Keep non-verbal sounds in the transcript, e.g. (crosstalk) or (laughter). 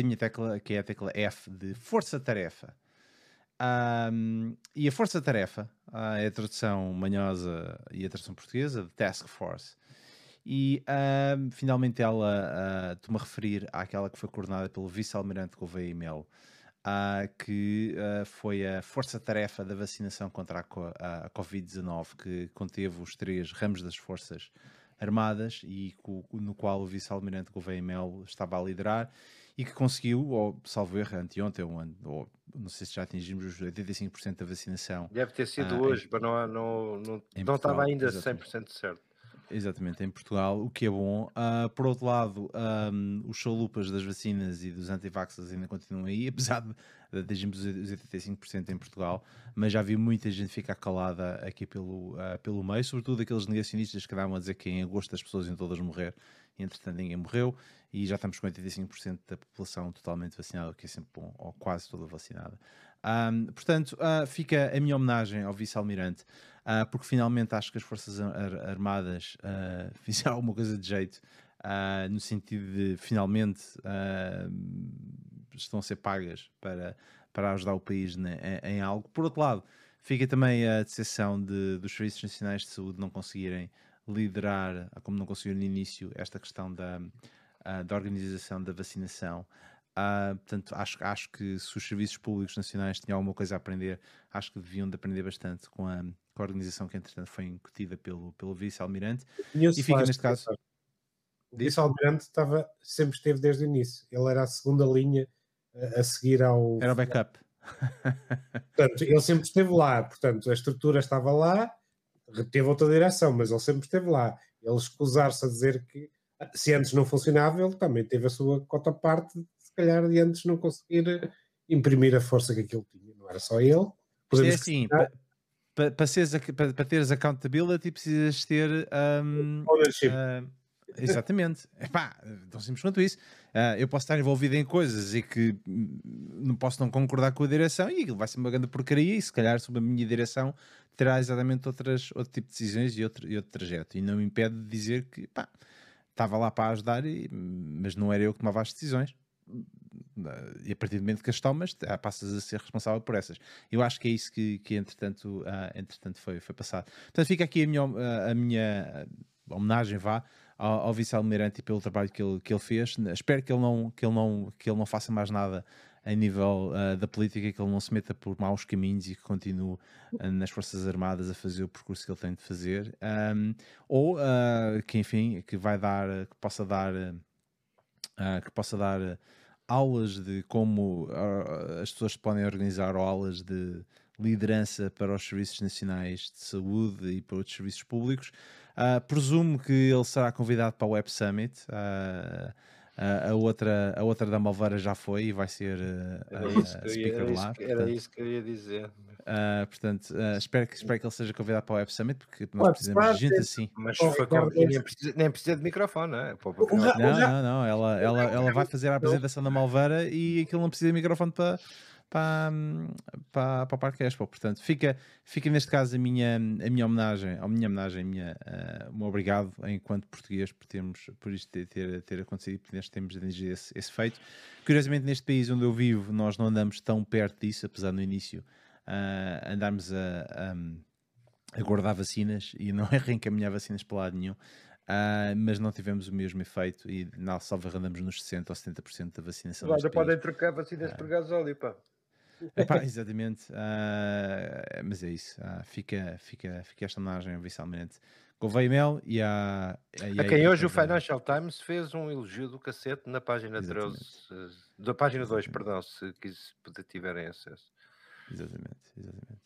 a minha tecla, que é a tecla F de força-tarefa. Um, e a força-tarefa uh, é a tradução manhosa e a tradução portuguesa de Task Force. E finalmente ela uh, estou-me a referir àquela que foi coordenada pelo vice-almirante Gouveia Mel, uh, que foi a força-tarefa da vacinação contra a, a Covid-19, que conteve os três ramos das forças armadas e no qual o vice-almirante Gouveia Mel estava a liderar e que conseguiu, ou salvo erro, anteontem, ou, não sei se já atingimos os 85% da vacinação. Deve ter sido uh, hoje, em, mas não, não, não, não estava ainda exatamente. 100% certo. Exatamente, em Portugal, o que é bom. Uh, por outro lado, um, os chalupas das vacinas e dos antivaxas ainda continuam aí, (laughs) apesar de atingirmos os 85% em Portugal, mas já vi muita gente ficar calada aqui pelo, uh, pelo meio, sobretudo aqueles negacionistas que davam a dizer que em agosto as pessoas iam todas morrer, entretanto ninguém morreu, e já estamos com 85% da população totalmente vacinada, o que é sempre bom, ou quase toda vacinada. Um, portanto, uh, fica a minha homenagem ao vice-almirante, uh, porque finalmente acho que as Forças ar Armadas uh, (laughs) fizeram alguma coisa de jeito, no sentido de finalmente estão a ser pagas para, para ajudar o país né, em, em, algo. Por outro lado, fica também a decepção de, dos Serviços Nacionais de Saúde não conseguirem liderar, como não conseguiram no início, esta questão da, da organização da vacinação. Uh, portanto, acho, acho que se os serviços públicos nacionais tinham alguma coisa a aprender, acho que deviam de aprender bastante com a, com a organização que, entretanto, foi incutida pelo, pelo vice-almirante. E fica neste caso. O vice-almirante estava, sempre esteve desde o início. Ele era a segunda linha a, a seguir ao. Era o backup. portanto, ele sempre esteve lá. Portanto, a estrutura estava lá, teve outra direção, mas ele sempre esteve lá. Ele escusar-se a dizer que se antes não funcionava, ele também teve a sua cota parte calhar de antes não conseguir imprimir a força que aquilo tinha. Não era só ele. Podemos é assim, para pa, pa, pa, pa, teres accountability precisas ter um, uh, exatamente. Epá, tão simples quanto isso. Uh, eu posso estar envolvido em coisas e que não posso não concordar com a direção e vai ser uma grande porcaria e se calhar sob a minha direção terá exatamente outras, outro tipo de decisões e outro, e outro trajeto. E não me impede de dizer que pá, estava lá para ajudar, e, mas não era eu que tomava as decisões e a partir do momento que as tomas, passas a ser responsável por essas. Eu acho que é isso que, que entretanto, uh, entretanto foi, foi passado. Portanto, fica aqui a minha, a minha homenagem, vá, ao, ao vice-almirante pelo trabalho que ele, que ele fez. Espero que ele não, que ele não, que ele não faça mais nada a nível uh, da política, que ele não se meta por maus caminhos e que continue uh, nas Forças Armadas a fazer o percurso que ele tem de fazer. Um, ou que, enfim, que vai dar, que possa dar uh, que possa dar aulas de como uh, as pessoas podem organizar aulas de liderança para os serviços nacionais de saúde e para outros serviços públicos. Uh, presumo que ele será convidado para o Web Summit. Uh, Uh, a, outra, a outra da Malveira já foi e vai ser uh, isso uh, speaker era lá. Isso, portanto, era isso que eu ia dizer. portanto, espero, que, espero que ele seja convidado para o Web Summit porque nós precisamos de gente assim. Mas foi com, nem, precisa, nem precisa de microfone, não é? Não, não, não. Ela, ela, ela vai fazer a apresentação da Malveira e aquilo não precisa de microfone para para, para, para o Parque Expo. Portanto, fica, fica neste caso a minha, a minha homenagem, a minha homenagem, a minha, uh, um obrigado enquanto português por, termos, por isto ter, ter, ter acontecido e por neste termos de esse, esse feito. Curiosamente, neste país onde eu vivo, nós não andamos tão perto disso, apesar no início uh, andarmos a, a, a guardar vacinas e não (laughs) é reencaminhar vacinas para lado nenhum. Uh, mas não tivemos o mesmo efeito e na salva andamos nos 60 ou 70% da vacinação. Agora podem trocar vacinas uh, por gasóleo, pá. Epá, exatamente, uh, mas é isso. Uh, fica, fica, fica esta homenagem oficialmente Gouveia Mel e a. A, a quem hoje o Financial Times fez um elogio do cacete na página 13, da página 2, perdão, se, se tiverem acesso. Exatamente, exatamente.